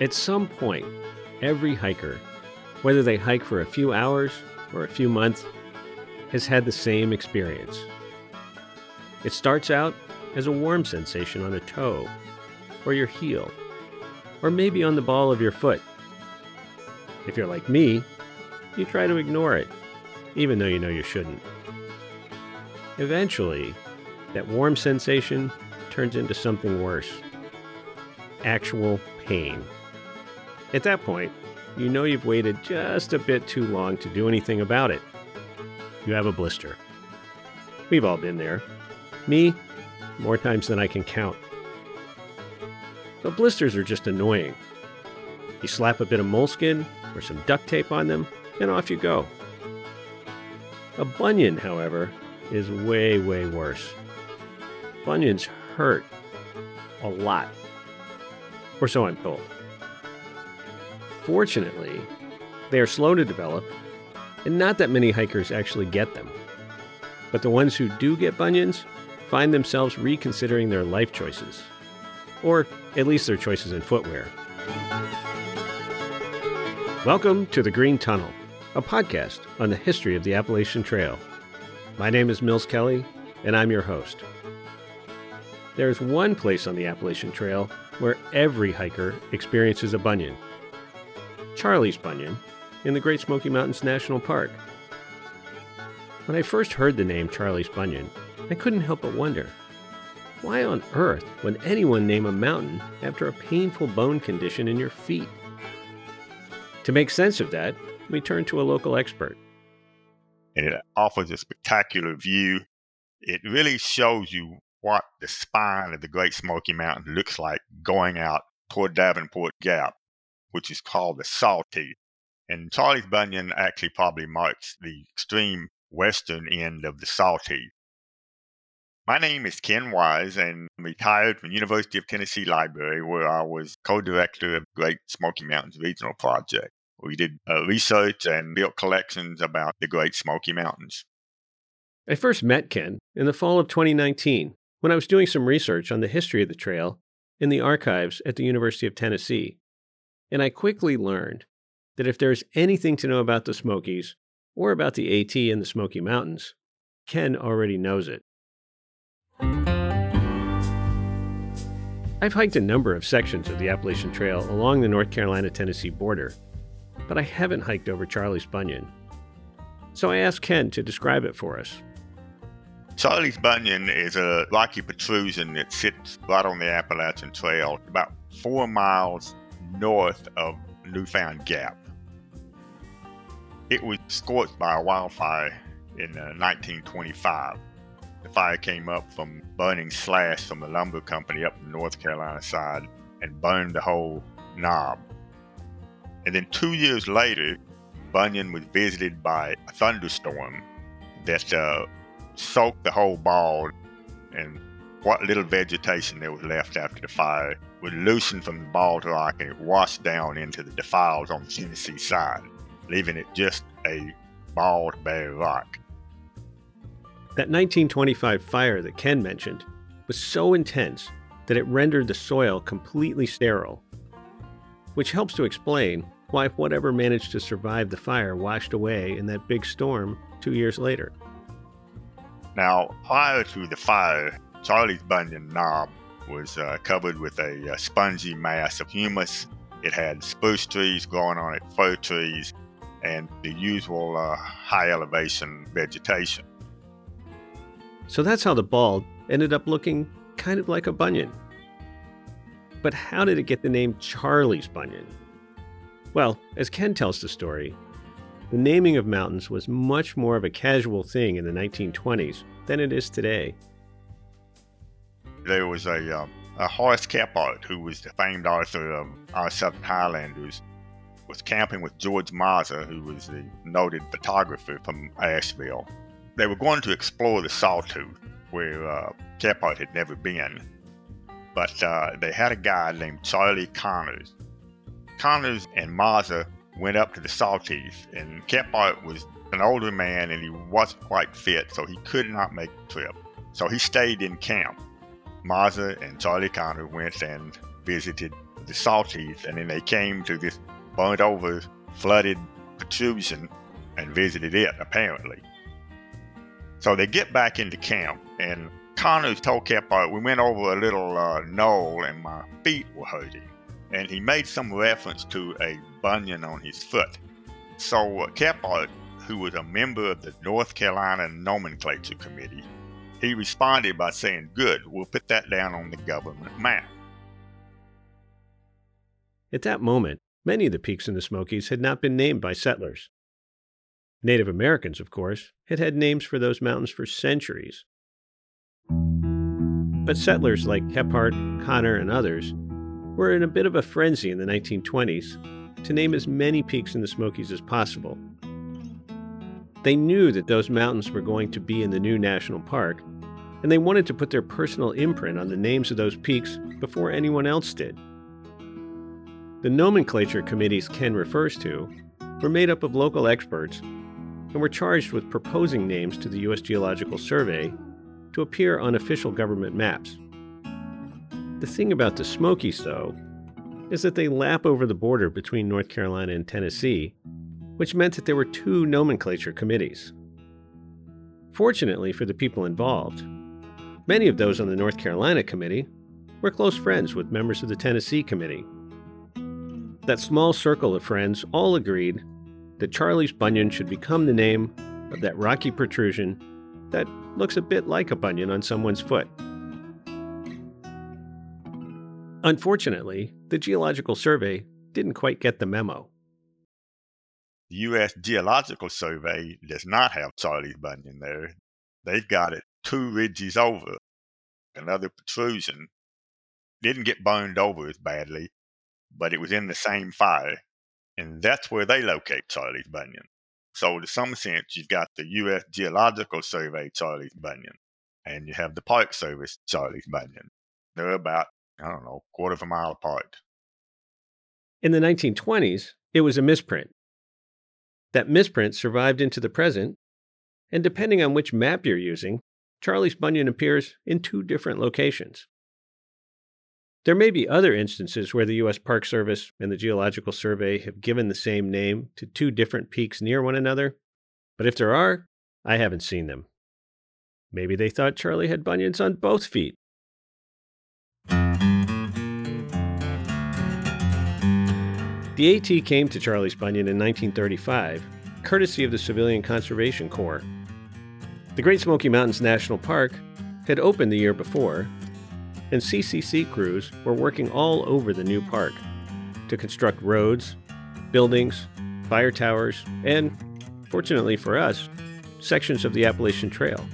At some point, every hiker, whether they hike for a few hours or a few months, has had the same experience. It starts out as a warm sensation on a toe, or your heel, or maybe on the ball of your foot. If you're like me, you try to ignore it, even though you know you shouldn't. Eventually, that warm sensation turns into something worse actual pain. At that point, you know you've waited just a bit too long to do anything about it. You have a blister. We've all been there. Me, more times than I can count. But blisters are just annoying. You slap a bit of moleskin or some duct tape on them, and off you go. A bunion, however, is way, way worse. Bunions hurt a lot. Or so I'm told. Fortunately, they are slow to develop, and not that many hikers actually get them. But the ones who do get bunions find themselves reconsidering their life choices, or at least their choices in footwear. Welcome to The Green Tunnel, a podcast on the history of the Appalachian Trail. My name is Mills Kelly, and I'm your host. There's one place on the Appalachian Trail where every hiker experiences a bunion Charlie's Bunion in the Great Smoky Mountains National Park. When I first heard the name Charlie's Bunion, I couldn't help but wonder why on earth would anyone name a mountain after a painful bone condition in your feet? To make sense of that, we turned to a local expert. And it offers a spectacular view. It really shows you what the spine of the Great Smoky Mountains looks like going out toward Davenport Gap which is called the Sawtooth. And Charlie's Bunion actually probably marks the extreme western end of the Sawtooth. My name is Ken Wise, and I'm retired from University of Tennessee Library, where I was co-director of Great Smoky Mountains Regional Project. We did uh, research and built collections about the Great Smoky Mountains. I first met Ken in the fall of 2019 when I was doing some research on the history of the trail in the archives at the University of Tennessee. And I quickly learned that if there's anything to know about the Smokies or about the AT and the Smoky Mountains, Ken already knows it. I've hiked a number of sections of the Appalachian Trail along the North Carolina Tennessee border, but I haven't hiked over Charlie's Bunion. So I asked Ken to describe it for us. Charlie's Bunion is a rocky protrusion that sits right on the Appalachian Trail, about four miles north of Newfound Gap. It was scorched by a wildfire in uh, 1925. The fire came up from burning slash from the lumber company up the North Carolina side and burned the whole knob. And then two years later, Bunion was visited by a thunderstorm that uh, soaked the whole ball and what little vegetation there was left after the fire was loosened from the bald rock and it washed down into the defiles on the Tennessee side, leaving it just a bald, bare rock. That 1925 fire that Ken mentioned was so intense that it rendered the soil completely sterile, which helps to explain why whatever managed to survive the fire washed away in that big storm two years later. Now, prior to the fire, Charlie's Bunion knob was uh, covered with a, a, uh, spongy mass of humus. It had spruce trees growing on it, fir trees, and the usual uh, high elevation vegetation. So that's how the bald ended up looking kind of like a bunion. But how did it get the name Charlie's Bunion? Well, as Ken tells the story, the naming of mountains was much more of a casual thing in the 1920s than it is today there was a, uh, a Horace Kephart, who was the famed author of Our Southern Highlanders, was camping with George Masa, who was the noted photographer from Asheville. They were going to explore the Sawtooth, where uh, Kephart had never been, but uh, they had a guy named Charlie Connors. Connors and Masa went up to the Sawtooth, and Kephart was an older man and he wasn't quite fit, so he could not make the trip. So he stayed in camp. Masa and Charlie Connor went and visited the Salties, and then they came to this burnt over, flooded protrusion and visited it, apparently. So they get back into camp, and Connors told Kephart, we went over a little uh, knoll and my feet were hurting. And he made some reference to a bunion on his foot. So uh, Kephart, who was a member of the North Carolina Nomenclature Committee, he responded by saying, Good, we'll put that down on the government map. At that moment, many of the peaks in the Smokies had not been named by settlers. Native Americans, of course, had had names for those mountains for centuries. But settlers like Kephart, Connor, and others were in a bit of a frenzy in the 1920s to name as many peaks in the Smokies as possible. They knew that those mountains were going to be in the new national park, and they wanted to put their personal imprint on the names of those peaks before anyone else did. The nomenclature committees Ken refers to were made up of local experts and were charged with proposing names to the U.S. Geological Survey to appear on official government maps. The thing about the Smokies, though, is that they lap over the border between North Carolina and Tennessee, which meant that there were two nomenclature committees. Fortunately for the people involved, many of those on the North Carolina committee were close friends with members of the Tennessee committee. That small circle of friends all agreed that Charlie's Bunion should become the name of that rocky protrusion that looks a bit like a bunion on someone's foot. Unfortunately, the Geological Survey didn't quite get the memo. The U.S. Geological Survey does not have Charlie's Bunion there. They've got it two ridges over. Another protrusion didn't get burned over as badly, but it was in the same fire. And that's where they locate Charlie's Bunion. So, to some sense, you've got the U.S. Geological Survey Charlie's Bunion, and you have the Park Service Charlie's Bunion. They're about, I don't know, quarter of a mile apart. In the 1920s, it was a misprint. That misprint survived into the present, and depending on which map you're using, Charlie's Bunion appears in two different locations. There may be other instances where the U.S. Park Service and the Geological Survey have given the same name to two different peaks near one another, but if there are, I haven't seen them. Maybe they thought Charlie had bunions on both feet. The AT came to Charlie's Bunion in 1935, courtesy of the Civilian Conservation Corps. The Great Smoky Mountains National Park had opened the year before, and CCC crews were working all over the new park to construct roads, buildings, fire towers, and, fortunately for us, sections of the Appalachian Trail.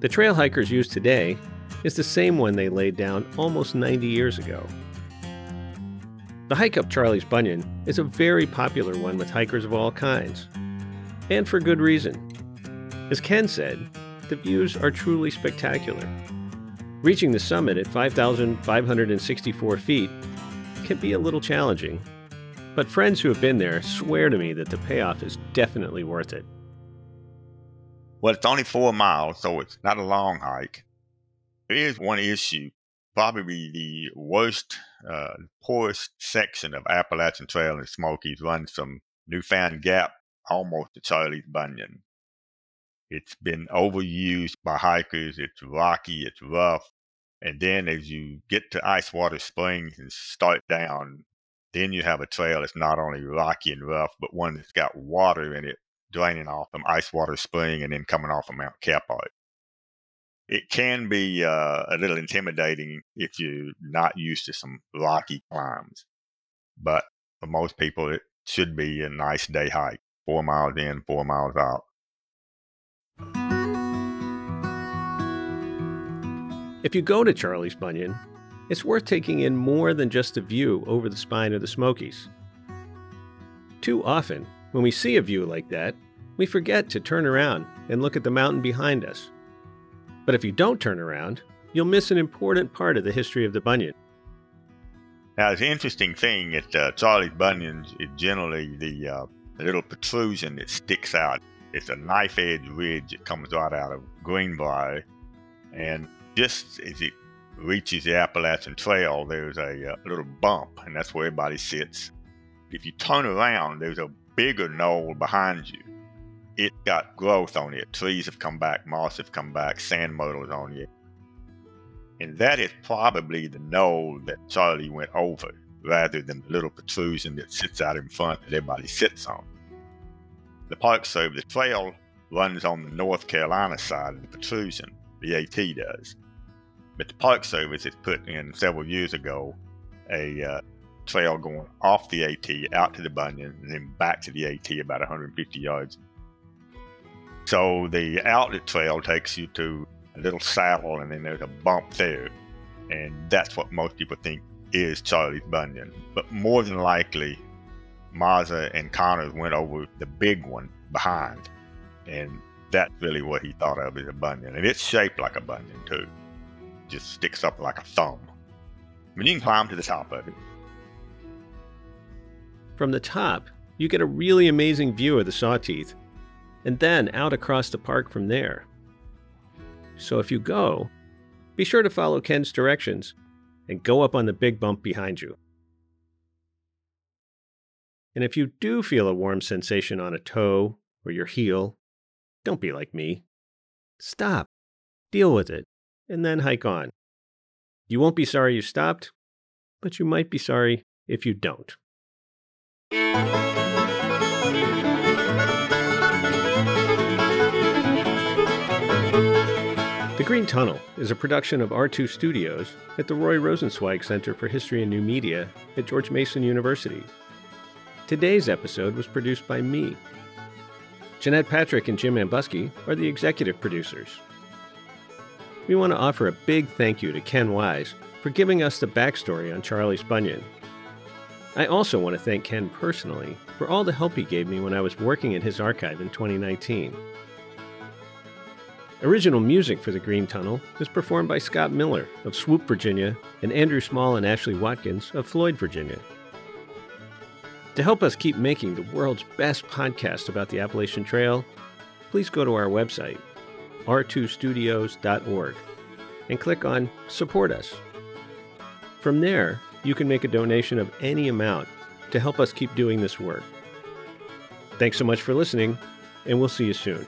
The trail hikers use today is the same one they laid down almost 90 years ago. The hike up Charlie's Bunion is a very popular one with hikers of all kinds, and for good reason. As Ken said, the views are truly spectacular. Reaching the summit at 5,564 feet can be a little challenging, but friends who have been there swear to me that the payoff is definitely worth it. Well, it's only four miles, so it's not a long hike. There is one issue, probably the worst, uh, poorest section of Appalachian Trail and Smokies runs from Newfound Gap almost to Charlie's Bunion. It's been overused by hikers. It's rocky, it's rough. And then as you get to Icewater Springs and start down, then you have a trail that's not only rocky and rough, but one that's got water in it draining off from Icewater Spring and then coming off of Mount Kephart. It can be uh, a little intimidating if you're not used to some rocky climbs, but for most people, it should be a nice day hike. Four miles in, four miles out. If you go to Charlie's Bunion, it's worth taking in more than just a view over the spine of the Smokies. Too often, when we see a view like that, we forget to turn around and look at the mountain behind us. But if you don't turn around, you'll miss an important part of the history of the Bunion. Now, it's an interesting thing at uh, Charlie's Bunions is generally the uh, little protrusion that sticks out. It's a knife edge ridge that comes right out of Greenbrier And just as it reaches the Appalachian Trail, there's a, uh, little bump, and that's where everybody sits. If you turn around, there's a bigger knoll behind you. It got growth on it. Trees have come back, moss have come back, sand myrtles on it. And that is probably the knoll that Charlie went over rather than the little protrusion that sits out in front that everybody sits on. The Park Service trail runs on the North Carolina side of the protrusion, the AT does. But the Park Service has put in several years ago a uh, trail going off the AT out to the Bunion and then back to the AT about 150 yards. So the outlet trail takes you to a little saddle and then there's a bump there. And that's what most people think is Charlie's Bunion. But more than likely, Masa and Connors went over the big one behind. And that's really what he thought of as a bunion. And it's shaped like a bunion, too. Just sticks up like a thumb. I you can climb to the top of it. From the top, you get a really amazing view of the Sawteeth, and then out across the park from there. So if you go, be sure to follow Ken's directions and go up on the big bump behind you. And if you do feel a warm sensation on a toe or your heel, don't be like me. Stop, deal with it, and then hike on. You won't be sorry you stopped, but you might be sorry if you don't. Green Tunnel is a production of R2 Studios at the Roy Rosenzweig Center for History and New Media at George Mason University. Today's episode was produced by me. Jeanette Patrick and Jim Ambuske are the executive producers. We want to offer a big thank you to Ken Wise for giving us the backstory on Charlie's Bunion. I also want to thank Ken personally for all the help he gave me when I was working in his archive in 2019. Original music for The Green Tunnel is performed by Scott Miller of Swoop, Virginia, and Andrew Small and Ashley Watkins of Floyd, Virginia. To help us keep making the world's best podcast about the Appalachian Trail, please go to our website, r2studios.org, and click on Support Us. From there, you can make a donation of any amount to help us keep doing this work. Thanks so much for listening, and we'll see you soon.